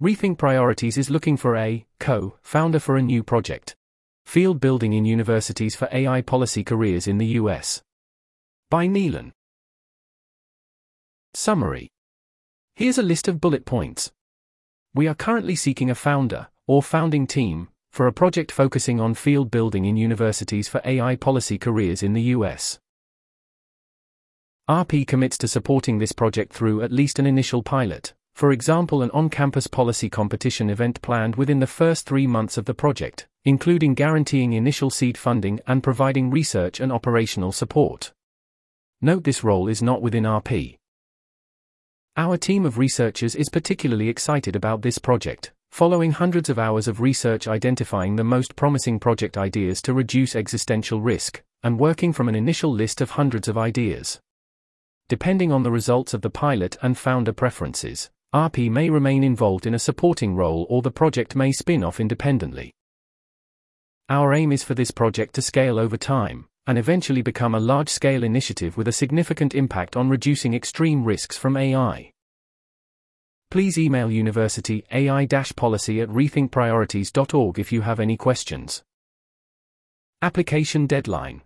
Rethink Priorities is looking for a co founder for a new project. Field Building in Universities for AI Policy Careers in the US. By Kneilon. Summary Here's a list of bullet points. We are currently seeking a founder, or founding team, for a project focusing on field building in universities for AI policy careers in the US. RP commits to supporting this project through at least an initial pilot, for example, an on campus policy competition event planned within the first three months of the project, including guaranteeing initial seed funding and providing research and operational support. Note this role is not within RP. Our team of researchers is particularly excited about this project, following hundreds of hours of research identifying the most promising project ideas to reduce existential risk, and working from an initial list of hundreds of ideas. Depending on the results of the pilot and founder preferences, RP may remain involved in a supporting role or the project may spin off independently. Our aim is for this project to scale over time and eventually become a large scale initiative with a significant impact on reducing extreme risks from AI. Please email university AI policy at rethinkpriorities.org if you have any questions. Application deadline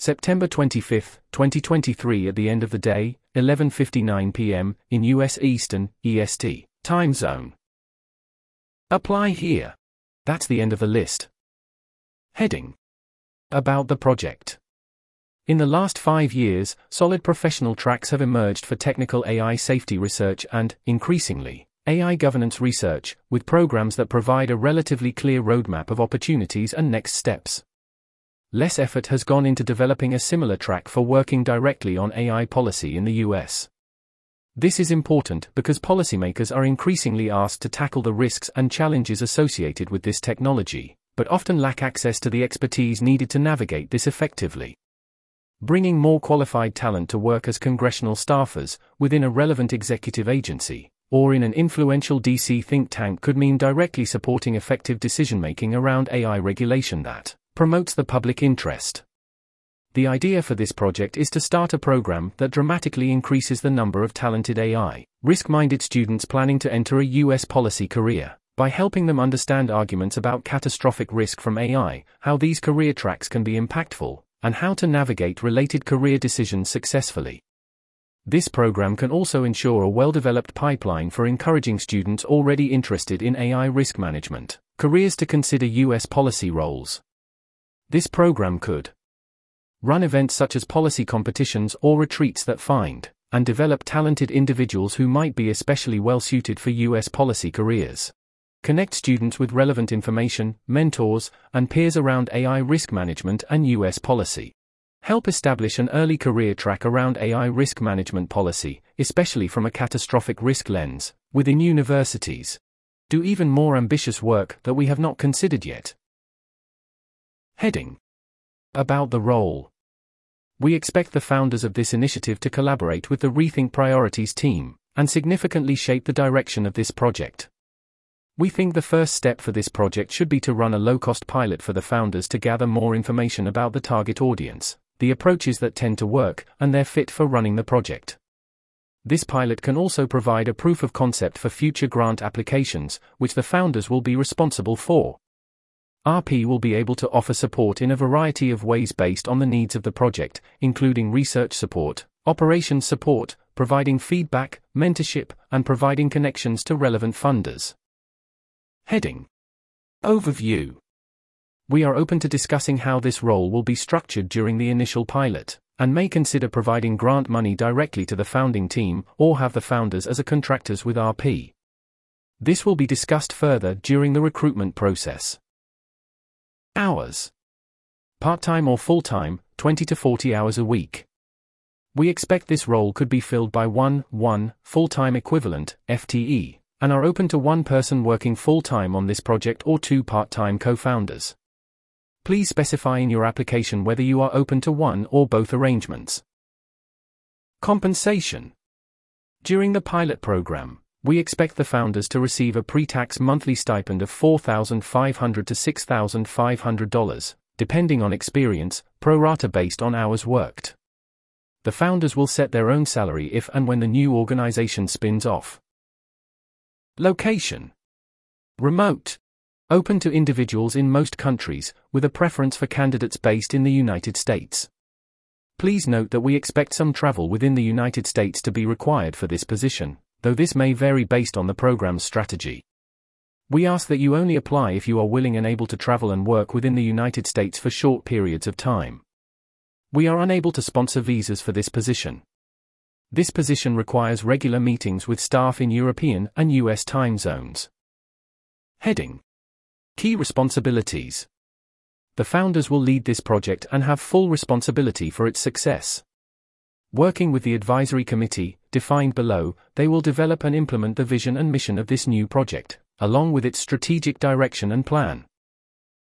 September 25, 2023 at the end of the day, 11:59 p.m. in US Eastern EST time zone. Apply here. That's the end of the list. Heading About the project. In the last five years, solid professional tracks have emerged for technical AI safety research and, increasingly, AI governance research, with programs that provide a relatively clear roadmap of opportunities and next steps. Less effort has gone into developing a similar track for working directly on AI policy in the US. This is important because policymakers are increasingly asked to tackle the risks and challenges associated with this technology, but often lack access to the expertise needed to navigate this effectively. Bringing more qualified talent to work as congressional staffers within a relevant executive agency or in an influential DC think tank could mean directly supporting effective decision making around AI regulation that promotes the public interest. The idea for this project is to start a program that dramatically increases the number of talented AI, risk minded students planning to enter a US policy career, by helping them understand arguments about catastrophic risk from AI, how these career tracks can be impactful, and how to navigate related career decisions successfully. This program can also ensure a well developed pipeline for encouraging students already interested in AI risk management, careers to consider US policy roles. This program could run events such as policy competitions or retreats that find and develop talented individuals who might be especially well suited for US policy careers. Connect students with relevant information, mentors, and peers around AI risk management and US policy. Help establish an early career track around AI risk management policy, especially from a catastrophic risk lens, within universities. Do even more ambitious work that we have not considered yet. Heading About the role. We expect the founders of this initiative to collaborate with the Rethink Priorities team and significantly shape the direction of this project. We think the first step for this project should be to run a low cost pilot for the founders to gather more information about the target audience, the approaches that tend to work, and their fit for running the project. This pilot can also provide a proof of concept for future grant applications, which the founders will be responsible for. RP will be able to offer support in a variety of ways based on the needs of the project, including research support, operations support, providing feedback, mentorship, and providing connections to relevant funders. Heading Overview We are open to discussing how this role will be structured during the initial pilot, and may consider providing grant money directly to the founding team or have the founders as a contractors with RP. This will be discussed further during the recruitment process. Hours. Part time or full time, 20 to 40 hours a week. We expect this role could be filled by one, 1, full time equivalent, FTE, and are open to one person working full time on this project or two part time co founders. Please specify in your application whether you are open to one or both arrangements. Compensation. During the pilot program, we expect the founders to receive a pre-tax monthly stipend of 4,500 to $6,500, depending on experience, pro rata based on hours worked. The founders will set their own salary if and when the new organization spins off. Location Remote. Open to individuals in most countries, with a preference for candidates based in the United States. Please note that we expect some travel within the United States to be required for this position, though this may vary based on the program's strategy. We ask that you only apply if you are willing and able to travel and work within the United States for short periods of time. We are unable to sponsor visas for this position. This position requires regular meetings with staff in European and US time zones. Heading Key Responsibilities The founders will lead this project and have full responsibility for its success. Working with the advisory committee, defined below, they will develop and implement the vision and mission of this new project, along with its strategic direction and plan.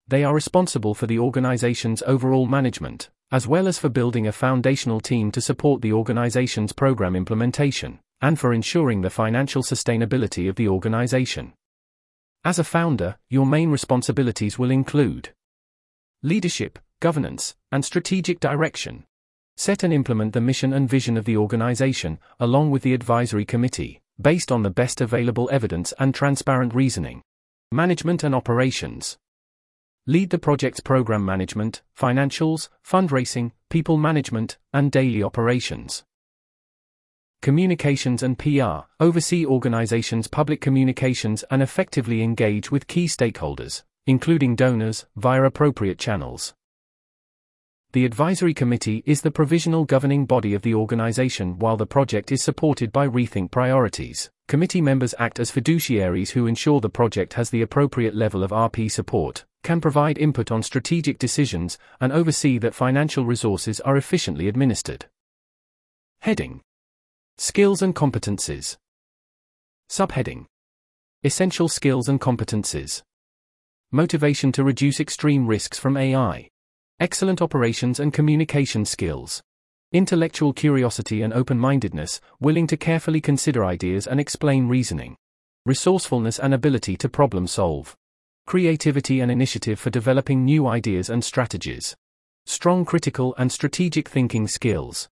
They are responsible for the organization's overall management, as well as for building a foundational team to support the organization's program implementation, and for ensuring the financial sustainability of the organization. As a founder, your main responsibilities will include leadership, governance, and strategic direction. Set and implement the mission and vision of the organization, along with the advisory committee, based on the best available evidence and transparent reasoning. Management and operations. Lead the project's program management, financials, fundraising, people management, and daily operations. Communications and PR. Oversee organizations' public communications and effectively engage with key stakeholders, including donors, via appropriate channels. The advisory committee is the provisional governing body of the organization while the project is supported by Rethink Priorities. Committee members act as fiduciaries who ensure the project has the appropriate level of RP support, can provide input on strategic decisions, and oversee that financial resources are efficiently administered. Heading Skills and Competencies Subheading Essential Skills and Competencies Motivation to reduce extreme risks from AI. Excellent operations and communication skills. Intellectual curiosity and open mindedness, willing to carefully consider ideas and explain reasoning. Resourcefulness and ability to problem solve. Creativity and initiative for developing new ideas and strategies, strong critical and strategic thinking skills,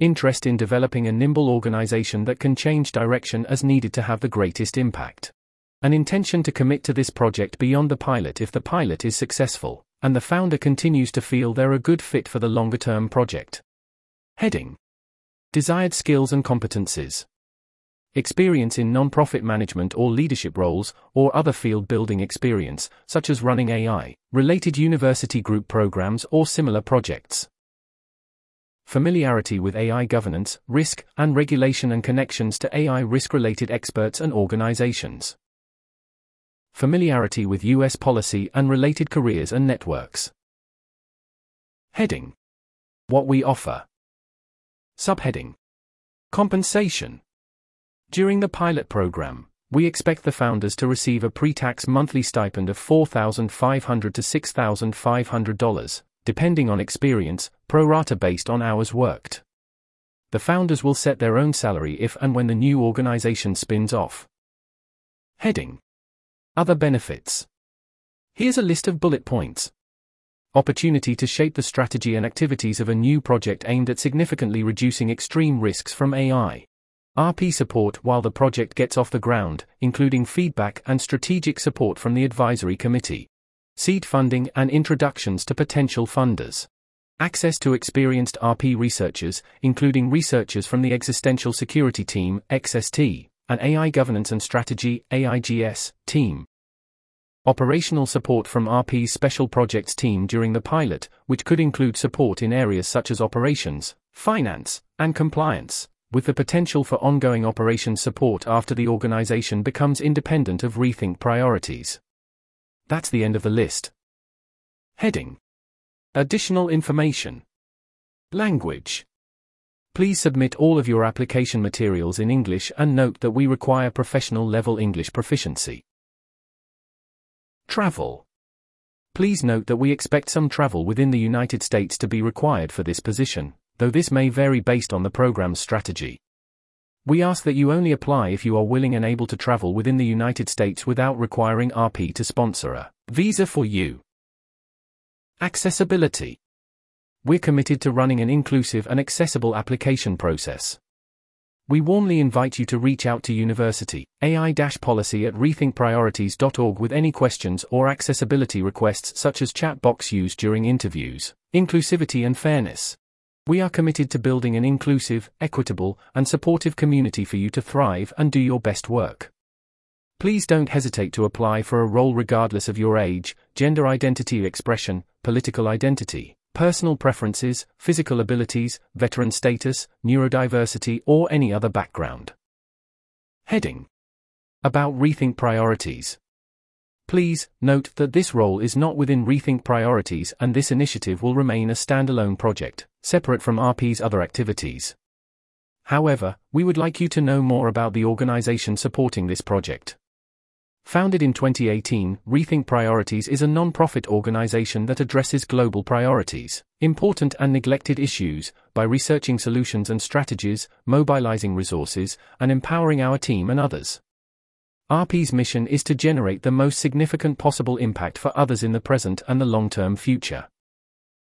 interest in developing a nimble organization that can change direction as needed to have the greatest impact, an intention to commit to this project beyond the pilot if the pilot is successful, and the founder continues to feel they're a good fit for the longer term project. Heading Desired skills and competencies experience in non-profit management or leadership roles, or other field building experience, such as running AI, related university group programs or similar projects. Familiarity with AI governance, risk, and regulation and connections to AI risk-related experts and organizations. Familiarity with US policy and related careers and networks. Heading. What we offer. Subheading. Compensation. During the pilot program, we expect the founders to receive a pre-tax monthly stipend of $4,500 to $6,500, depending on experience, pro rata based on hours worked. The founders will set their own salary if and when the new organization spins off. Heading Other benefits. Here's a list of bullet points. Opportunity to shape the strategy and activities of a new project aimed at significantly reducing extreme risks from AI. RP support while the project gets off the ground, including feedback and strategic support from the advisory committee. Seed funding and introductions to potential funders. Access to experienced RP researchers, including researchers from the Existential Security Team, XST, and AI Governance and Strategy, AIGS, team. Operational support from RP's Special Projects team during the pilot, which could include support in areas such as operations, finance, and compliance with the potential for ongoing operations support after the organization becomes independent of rethink priorities. That's the end of the list. Heading Additional information. Language. Please submit all of your application materials in English and note that we require professional level English proficiency. Travel. Please note that we expect some travel within the United States to be required for this position, though this may vary based on the program's strategy. We ask that you only apply if you are willing and able to travel within the United States without requiring RP to sponsor a visa for you. Accessibility. We're committed to running an inclusive and accessible application process. We warmly invite you to reach out to University AI-policy at rethinkpriorities.org with any questions or accessibility requests such as chat box used during interviews, inclusivity and fairness. We are committed to building an inclusive, equitable, and supportive community for you to thrive and do your best work. Please don't hesitate to apply for a role regardless of your age, gender identity expression, political identity, personal preferences, physical abilities, veteran status, neurodiversity, or any other background. Heading About Rethink Priorities. Please note that this role is not within Rethink Priorities and this initiative will remain a standalone project, separate from RP's other activities. However, we would like you to know more about the organization supporting this project. Founded in 2018, Rethink Priorities is a non-profit organization that addresses global priorities, important and neglected issues, by researching solutions and strategies, mobilizing resources, and empowering our team and others. RP's mission is to generate the most significant possible impact for others in the present and the long-term future.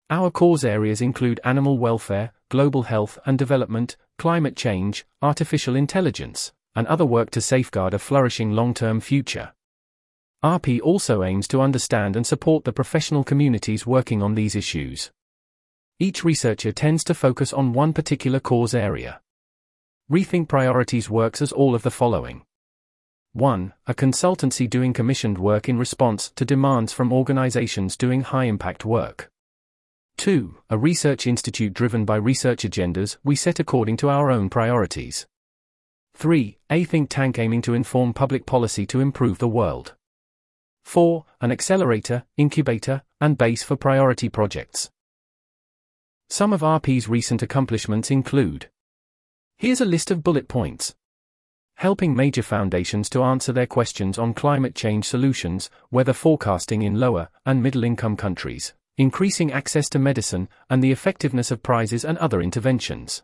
Our cause areas include animal welfare, global health and development, climate change, artificial intelligence, and other work to safeguard a flourishing long-term future. RP also aims to understand and support the professional communities working on these issues. Each researcher tends to focus on one particular cause area. Rethink Priorities works as all of the following. 1. A consultancy doing commissioned work in response to demands from organizations doing high impact work. 2. A research institute driven by research agendas we set according to our own priorities. 3. A think tank aiming to inform public policy to improve the world. 4. An accelerator, incubator, and base for priority projects. Some of RP's recent accomplishments include Here's a list of bullet points. Helping major foundations to answer their questions on climate change solutions, weather forecasting in lower and middle income countries, increasing access to medicine, and the effectiveness of prizes and other interventions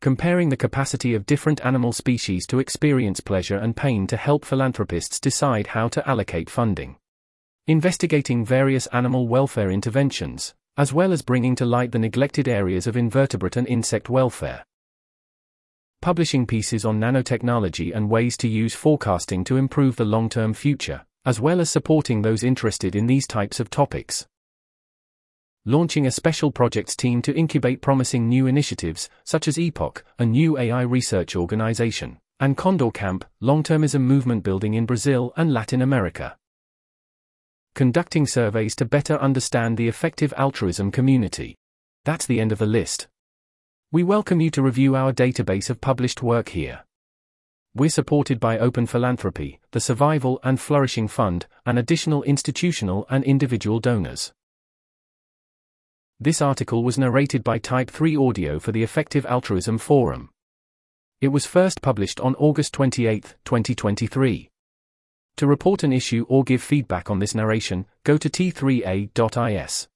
comparing the capacity of different animal species to experience pleasure and pain to help philanthropists decide how to allocate funding. Investigating various animal welfare interventions, as well as bringing to light the neglected areas of invertebrate and insect welfare. Publishing pieces on nanotechnology and ways to use forecasting to improve the long term future, as well as supporting those interested in these types of topics launching a special projects team to incubate promising new initiatives, such as Epoch, a new AI research organization, and Condor Camp, long-termism movement building in Brazil and Latin America. Conducting surveys to better understand the effective altruism community. That's the end of the list. We welcome you to review our database of published work here. We're supported by Open Philanthropy, the Survival and Flourishing Fund, and additional institutional and individual donors. This article was narrated by Type 3 Audio for the Effective Altruism Forum. It was first published on August 28, 2023. To report an issue or give feedback on this narration, go to t3a.is.